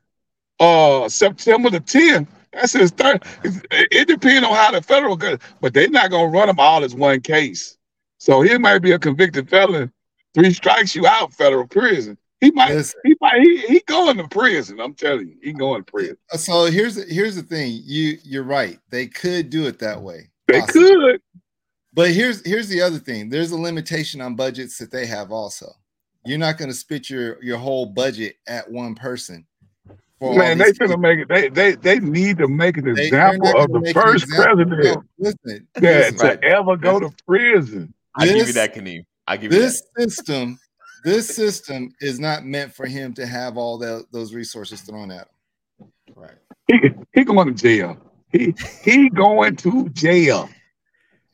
uh September the 10th. That's his third. It, it depends on how the federal goes, but they're not gonna run them all as one case. So he might be a convicted felon. Three strikes you out, federal prison. He might, Listen, he might, he, he going to prison. I'm telling you, he going to prison. so here's the, here's the thing. You you're right. They could do it that way. They possibly. could. But here's here's the other thing. There's a limitation on budgets that they have also. you're not going to spit your your whole budget at one person. for Man, they these finna people. make it. They they they need to make an They- they're example of the first president No, listen, that listen. Right. to ever go to prison. I give you This- that, Kaneem. I give you This system, this system is not meant for him to have all that, those resources thrown at him. Right. He he going to jail. He he going to jail.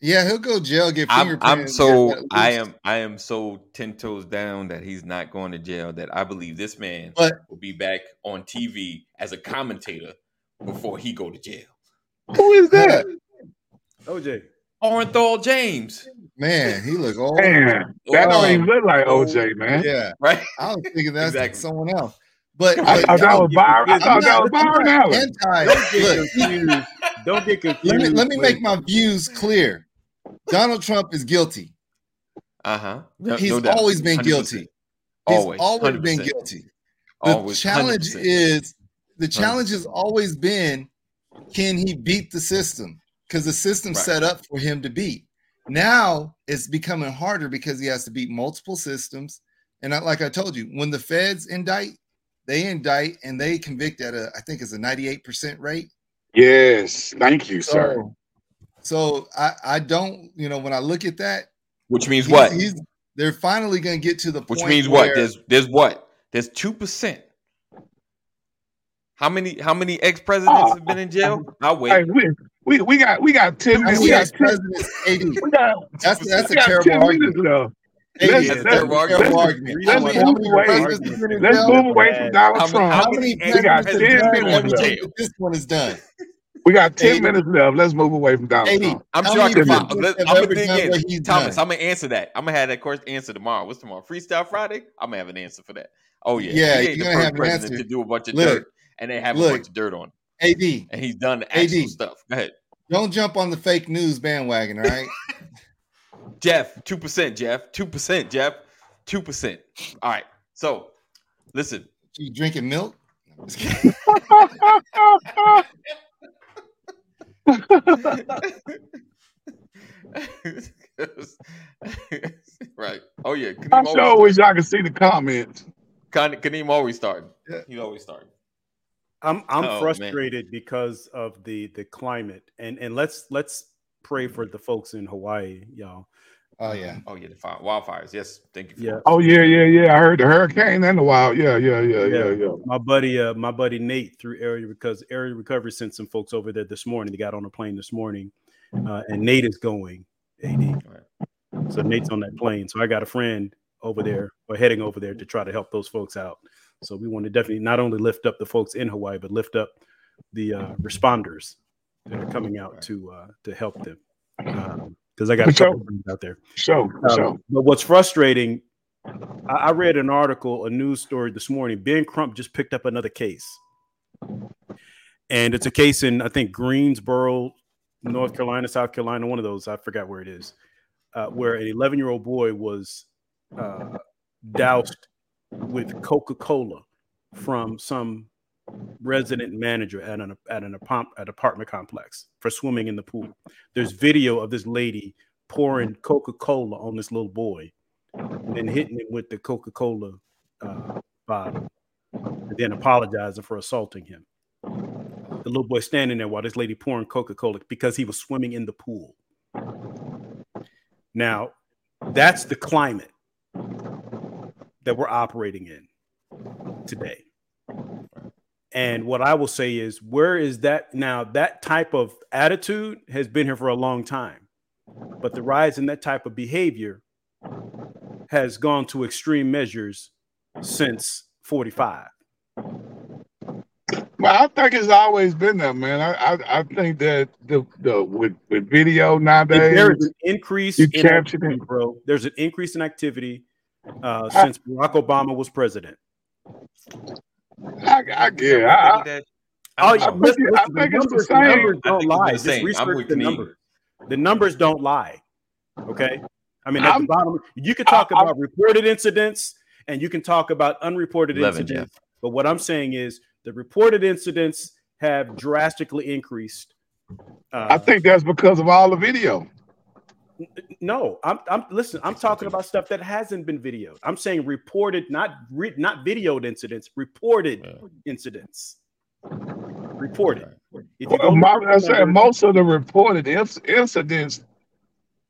Yeah, he'll go jail, get I'm. I'm so I am I am so ten toes down that he's not going to jail. That I believe this man But- will be back on TV as a commentator before he go to jail. Who is that? OJ. Orenthal James, Man, he look old. Man, that don't even look like OJ, man. Yeah, right? I was thinking that's Exactly. someone else. But, I but thought that was Byron. I I'm thought that was Byron Allen. anti. Don't get Look, confused. Don't get confused. let me let me make my views clear. Donald Trump is guilty. Uh huh. No, He's no always been 100%. guilty. He's Always, always been 100%. guilty. The Always, challenge 100%. is the challenge has always been can he beat the system? Because the system's Right. set up for him to beat. Now it's becoming harder because he has to beat multiple systems. And I, like I told you, when the feds indict, they indict and they convict at a I think it's a 98% rate. Yes, thank you, sir. So, so I, I don't, you know, when I look at that, Which means he's- what? he's they're finally gonna get to the Which point means what? There's there's what? There's two percent. How many how many ex presidents have been in jail? I'll wait. Hey, we, we we got we got ten minutes. We got ten, ex-presidents, AD? we got, That's that's we a got terrible ten argument. minutes Let's- that's a let's- terrible let's- argument. let's How many- move how many away. presidents have been in Let's jail? move away from Donald How many- Trump. How many We got presidents have 10 done minutes everything left. that this one is done? We got ten AD. minutes left. Let's move away from Donald AD, Trump. I'm how sure I can. I'm gonna dig in. Thomas, done? I'm gonna answer that. I'm gonna have that course answer tomorrow. What's tomorrow? Freestyle Friday. I'm gonna have an answer for that. Oh yeah, Yeah, He ain't you're the gonna first have an answer. to do a bunch of Look, dirt, and they have look. a bunch of dirt on, him. AD, and he's done AD. actual stuff. Go ahead, don't jump on the fake news bandwagon, all right? Jeff. Two percent, Jeff. Two percent, Jeff. Two percent. All right. So, listen. you drinking milk? I'm just kidding. right. Oh yeah. Kaneem I always sure wish I could see the comments. Kan- Kaneem always starting. Yeah. He always starting. I'm I'm Oh, man. frustrated because of the the climate and and let's let's pray for the folks in Hawaii, y'all. Oh yeah. Oh yeah, the fire, wildfires. Yes, thank you. For Yeah. Oh yeah, yeah, yeah. I heard the hurricane and the wild. Yeah, yeah, yeah, yeah, Yeah. yeah. My buddy, uh, my buddy Nate through Area because Area Recovery sent some folks over there this morning. They got on a plane this morning, uh, and Nate is going. AD. So Nate's on that plane. So I got a friend over there or heading over there to try to help those folks out. So we want to definitely not only lift up the folks in Hawaii, but lift up the uh, responders that are coming out to uh, to help them. Because I got a couple out there. So, Um, so But what's frustrating, I, I read an article, a news story this morning. Ben Crump just picked up another case, and it's a case in I think Greensboro, North Carolina, South Carolina, one of those. I forgot where it is, uh, where an 11 year old boy was uh, doused with Coca Cola from some resident manager at an at an at apartment complex for swimming in the pool. There's video of this lady pouring Coca Cola on this little boy, and then hitting him with the Coca Cola uh, bottle, and then apologizing for assaulting him. The little boy standing there while this lady pouring Coca Cola because he was swimming in the pool. Now, that's the climate that we're operating in today. And what I will say is, where is that now? That type of attitude has been here for a long time, but the rise in that type of behavior has gone to extreme measures since 45. well, I think it's always been there, man. I, I, I think that the the with with video nowadays, There is an increase in activity, it. bro. There's an increase in activity uh, since Barack Obama was president. I, I get. I, I, that. Oh, I yeah, think it- I listen, think it's the numbers, same. numbers don't lie. Just same. Research the Kaneem. numbers. The numbers don't lie. Okay. I mean, at I'm- the bottom, you can talk I- about reported incidents and you can talk about unreported 11, incidents. But what I'm saying is the reported incidents have drastically increased. Uh, I think that's because of all the video. No, I'm I'm listen. I'm talking about stuff that hasn't been videoed. I'm saying reported, not re, not videoed incidents, reported Yeah. incidents. Reported. If you Well, go Mark, I said numbers- most of the reported inc- incidents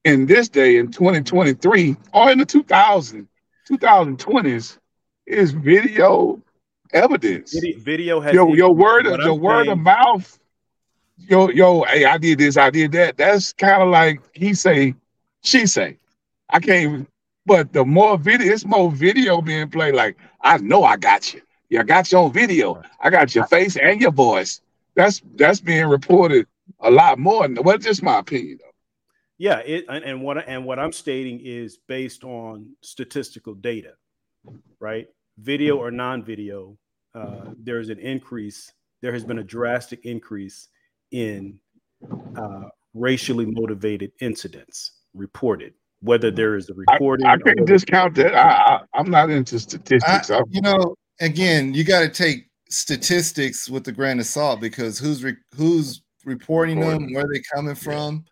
in this day in 2023 or in the 2000 2020s is video evidence. video, video has Your your word of your I'm word of mouth. Yo yo, hey, I did this, I did that. That's kind of like he say, she say. I can't even. But the more video, it's more video being played. Like I know I got you. Yeah, I got you on video. I got your face and your voice. That's that's being reported a lot more. Well, just my opinion. Though. Yeah, it and, and what and what I'm stating is based on statistical data, right? Video or non-video, uh, there is an increase. There has been a drastic increase in uh, racially motivated incidents reported. Whether there is a recording, I or can't discount that. I, I I'm not into statistics. I, I, you know, again, you got to take statistics with a grain of salt because who's re- who's reporting them, where they coming from,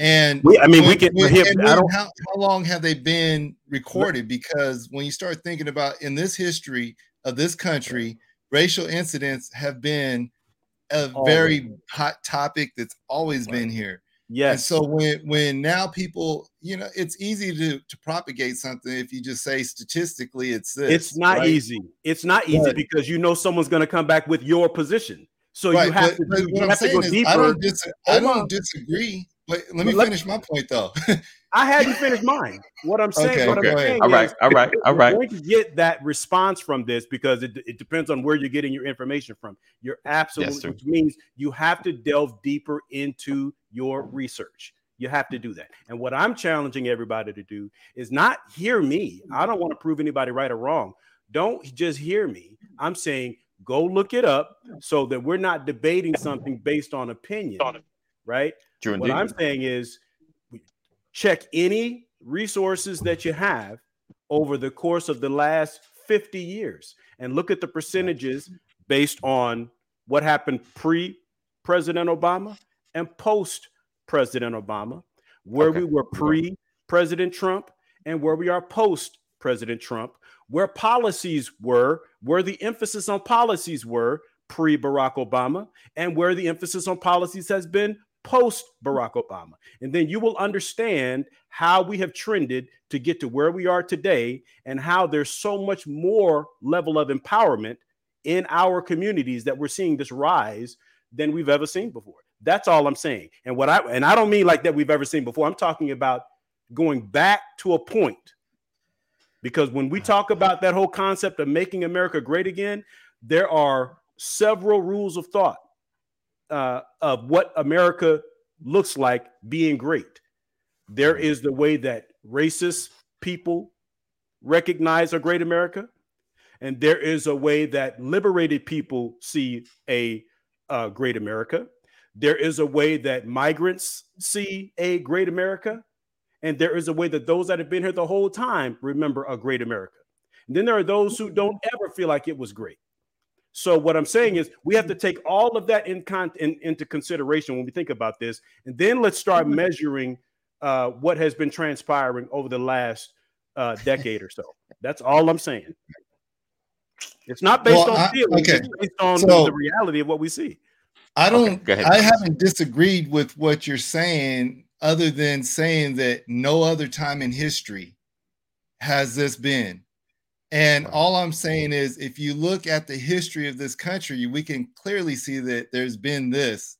and We- I mean, we can- when- here, and I don't- how, how long have they been recorded? Because when you start thinking about in this history of this country, racial incidents have been a very hot topic that's always been here. And yes, so when when now people, you know, it's easy to to propagate something if you just say statistically it's this. it's not right? easy. It's not easy because you know someone's going to come back with your position. So Right, you have but- to but you I'm have to go is deeper. I don't, dis- I don't disagree. But let me let- finish my point though. I hadn't finished mine. What I'm saying, Okay, what okay. I'm saying All right, is, all right, all we're going to get that response from this because it, it depends on where you're getting your information from. You're absolutely, sir. which means you have to delve deeper into your research. You have to do that. And what I'm challenging everybody to do is not hear me. I don't want to prove anybody right or wrong. Don't just hear me. I'm saying go look it up so that we're not debating something based on opinion, right? True What. I'm saying is check any resources that you have over the course of the last 50 years and look at the percentages based on what happened pre President Obama and post President Obama, where Okay. we were pre President Trump and where we are post President Trump, where policies were, where the emphasis on policies were pre Barack Obama, and where the emphasis on policies has been post Barack Obama. And then you will understand how we have trended to get to where we are today and how there's so much more level of empowerment in our communities that we're seeing this rise than we've ever seen before. That's all I'm saying. And what I and I don't mean like that we've ever seen before. I'm talking about going back to a point. Because when we talk about that whole concept of making America great again, there are several rules of thought uh, of what America looks like being great. There is the way that racist people recognize a great America, and there is a way that liberated people see a uh, great America. There is a way that migrants see a great America, and there is a way that those that have been here the whole time remember a great America. And then there are those who don't ever feel like it was great. So what I'm saying is we have to take all of that in, con- in into consideration when we think about this, and then let's start measuring uh, what has been transpiring over the last uh, decade or so. That's all I'm saying. It's not based Well, on I- feelings; okay. it's based on So- the reality of what we see. I don't go ahead. I haven't disagreed with what you're saying other than saying that no other time in history has this been. And all I'm saying is if you look at the history of this country, we can clearly see that there's been this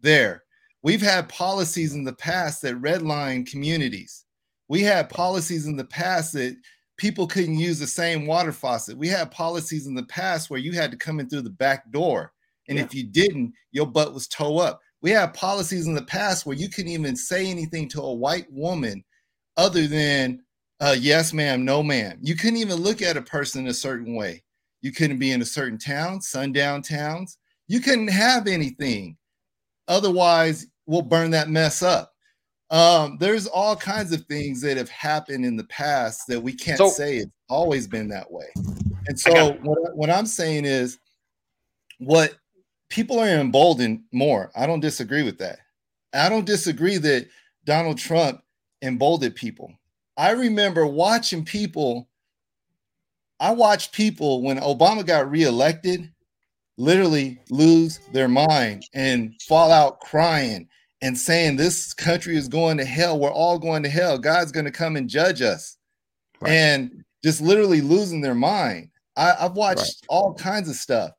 there. We've had policies in the past that redline communities. We had policies in the past that people couldn't use the same water faucet. We had policies in the past where you had to come in through the back door. And Yeah. if you didn't, your butt was toe up. We had policies in the past where you couldn't even say anything to a white woman other than uh, yes, ma'am, no, ma'am. You couldn't even look at a person a certain way. You couldn't be in a certain town, sundown towns. You couldn't have anything. Otherwise, we'll burn that mess up. Um, there's all kinds of things that have happened in the past that we can't So- say it's always been that way. And so what, what I'm saying is what people are emboldened more. I don't disagree with that. I don't disagree that Donald Trump emboldened people. I remember watching people. I watched people when Obama got reelected literally lose their mind and fall out crying and saying this country is going to hell. We're all going to hell. God's going to come and judge us. Right. And just literally losing their mind. I, have watched right. all kinds of stuff.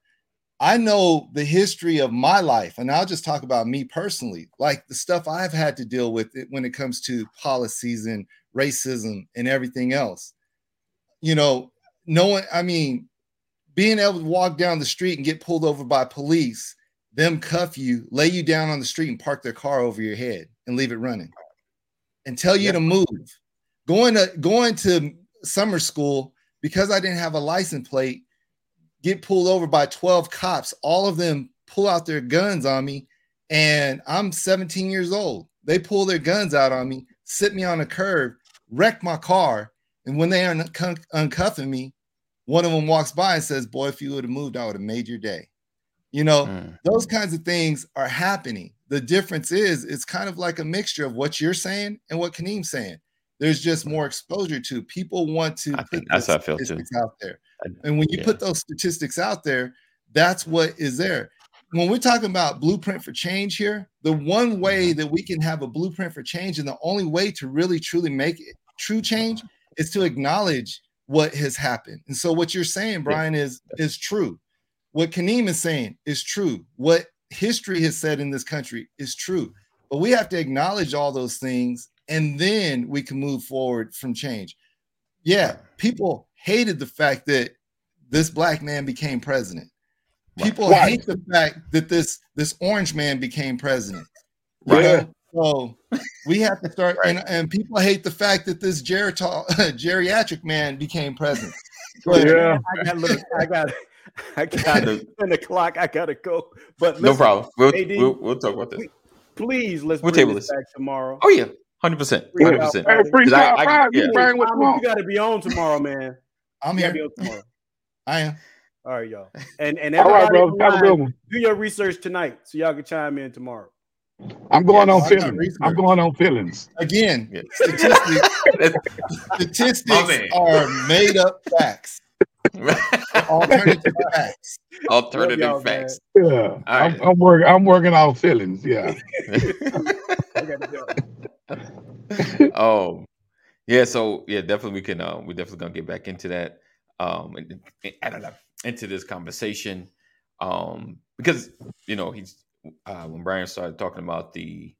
I know the history of my life, and I'll just talk about me personally, like the stuff I've had to deal with it when it comes to policies and racism and everything else. You know, knowing, I mean, being able to walk down the street and get pulled over by police, them cuff you, lay you down on the street and park their car over your head and leave it running and tell you to move. Going to going to summer school because I didn't have a license plate, get pulled over by 12 cops. All of them pull out their guns on me, and I'm 17 years old. They pull their guns out on me, sit me on a curb, wreck my car. And when they are uncuffing me, one of them walks by and says, Boy, if you would have moved, I would have made your day. You know, mm. those kinds of things are happening. The difference is it's kind of like a mixture of what you're saying and what Kaneem's saying there's just more exposure to. People want to I put that's how I feel too. out there. And when you yeah. put those statistics out there, that's what is there. When we're talking about blueprint for change here, the one way mm-hmm. that we can have a blueprint for change and the only way to really truly make it true change is to acknowledge what has happened. And so what you're saying, Brian, is is true. What Kaneem is saying is true. What history has said in this country is true. But we have to acknowledge all those things and then we can move forward from change. Yeah, people hated the fact that this black man became president. People right. hate the fact that this this orange man became president. Right. Yeah. So we have to start, right. and, and people hate the fact that this geritol, geriatric man became president. But yeah, I got look, I got I got ten o'clock. I gotta go. But listen, no problem. We'll, AD, we'll, we'll, talk about this. Please, let's we'll bring this back tomorrow. Oh yeah, Hundred percent, hundred percent. You got to be on tomorrow, man. I'm here. tomorrow. I am. All right, y'all. And and all right, bro. Have a good one. Do your research tonight, so y'all can chime in tomorrow. I'm going on feelings. I'm going on feelings. Again, yeah. statistics, statistics are made up facts. Alternative facts. Alternative facts. Yeah, right. I'm, I'm, working. I'm working on feelings. Yeah. oh, yeah. So yeah, definitely we can. Uh, we're definitely gonna get back into that. Um, and, and, I don't know into this conversation. Um, because you know he's uh, when Brian started talking about the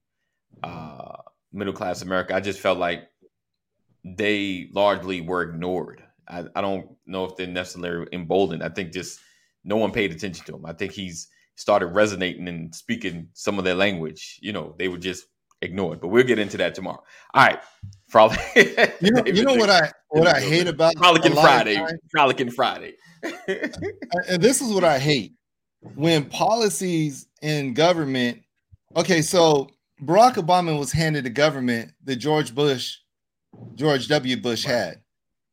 uh middle class America, I just felt like they largely were ignored. I, I don't know if they're necessarily emboldened. I think just no one paid attention to him. I think he's started resonating and speaking some of their language. You know, they were just ignored. But we'll get into that tomorrow. All right. Frolic. you know, you know what I what I hate about Frolicking Friday. Frolicking Friday. and this is what I hate when policies in government. Okay, so Barack Obama was handed a government that George Bush, George W. Bush had.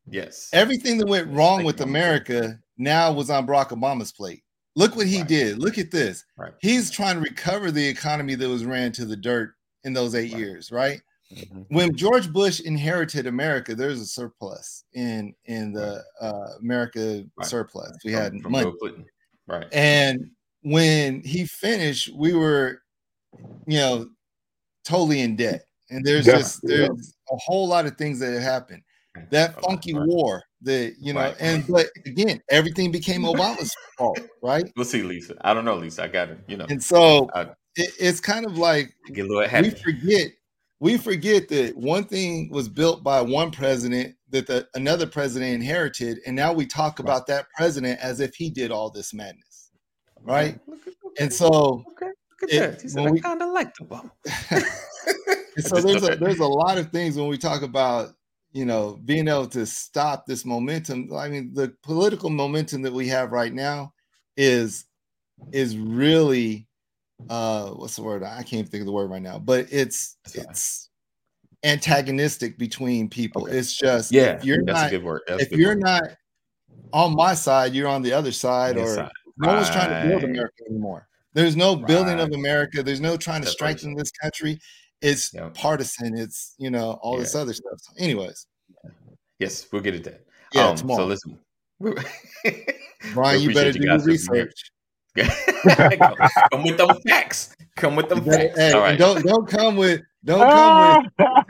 Yes. Everything that went wrong with America now was on Barack Obama's plate. Look what he right. did. Look at this. Right. He's trying to recover the economy that was ran to the dirt in those eight right. years, right? Mm-hmm. When George Bush inherited America, there's a surplus in in the uh, America surplus. We from, had from money, right? And when he finished, we were, you know, totally in debt. And there's yeah. just there's yeah. a whole lot of things that have happened. That funky right. war, that you know, and but again, everything became Obama's fault, right? We'll see, Lisa. I don't know, Lisa. I got it. You know, and so I, it, it's kind of like get a little we forget we forget that one thing was built by one president that the, another president inherited, and now we talk about that president as if he did all this madness, right? Okay. And so, okay. Look at it, that. He said, "I kind of like the bum." so there's a there's a lot of things when we talk about you know being able to stop this momentum. I mean, the political momentum that we have right now is is really uh what's the word i can't think of the word right now but it's it's antagonistic between people okay. it's just yeah if you're that's not, a good word that's if you're word. not on my side you're on the other side or side. No one's trying to build america anymore there's no building of america there's no trying to strengthen this country it's Yeah. partisan. It's you know all this other stuff. So anyways, Yes, we'll get it that. yeah, Um, tomorrow. So listen, Brian, you better do your research. Come, come with them facts. Come with You them facts. hey, All and right. don't don't come with don't come with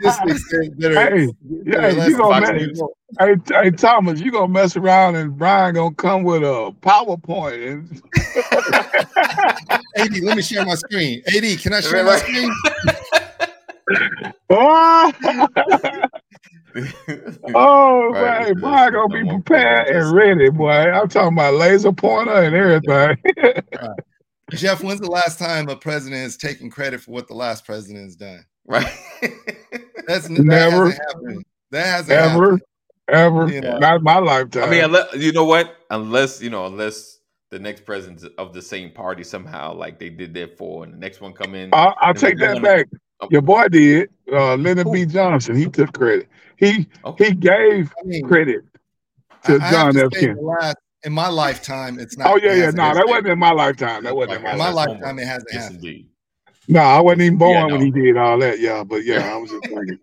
Ah, statistics that, that are Hey, that are yeah, less you gonna mess- hey, hey, Thomas, you gonna mess around and Brian gonna come with a PowerPoint and AD, let me share my screen. AD, can I share my Right, screen? oh, Right, man, it's Brian just gonna be more prepared and ready, boy. I'm talking about laser pointer and everything. Jeff, when's the last time a president has taken credit for what the last president has done? right. That's that Never. hasn't happened. That hasn't ever, happened. ever, You know. not in my lifetime. I mean, unless, you know what? Unless you know, unless the next president of the same party somehow, like they did there for, and the next one come in. I'll, I'll take we're that gonna- back. Oh. Your boy did. Uh, Lyndon Who? B. Johnson. He took credit. He Okay. he gave I mean, credit to I have John to F. Kennedy. in my lifetime, it's not. Oh yeah, it yeah. No, happened. that wasn't in my lifetime. That wasn't in my In my lifetime. lifetime, it hasn't Yes, happened. indeed. No, I wasn't even born Yeah, when he did all that. Yeah, but yeah, I was just thinking.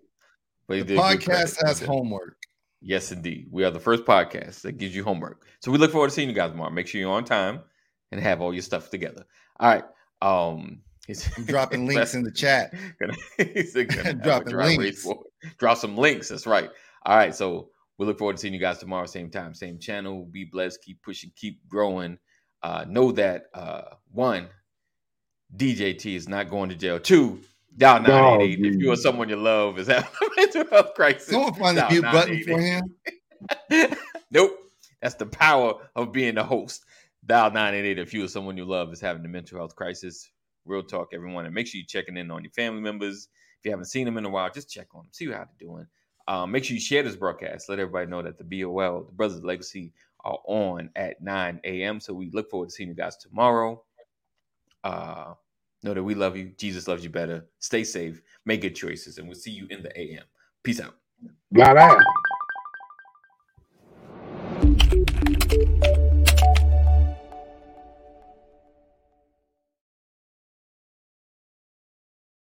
But he The did podcast has He homework. Yes, indeed. We are the first podcast that gives you homework. So we look forward to seeing you guys tomorrow. Make sure you're on time and have all your stuff together. All right. Um, he's I'm dropping links in the chat. Gonna, he's gonna Dropping links. Drop some links. That's right. All right. So we look forward to seeing you guys tomorrow, same time, same channel. Be blessed. Keep pushing. Keep growing. Uh, know that uh, one, DJT is not going to jail. Two, dial nine eight eight. If you or someone you love is having a mental health crisis, Someone find the mute button for him. nope. That's the power of being the host. Dial 988 if you or someone you love is having a mental health crisis. Real talk, everyone. And make sure you're checking in on your family members. If you haven't seen them in a while, just check on them, see how they're doing. Um, make sure you share this broadcast. Let everybody know that the BOL, the Brothers Legacy, are on at 9 a.m. So we look forward to seeing you guys tomorrow. Uh, know that we love you. Jesus loves you better. Stay safe. Make good choices. And we'll see you in the AM. Peace out. Blah.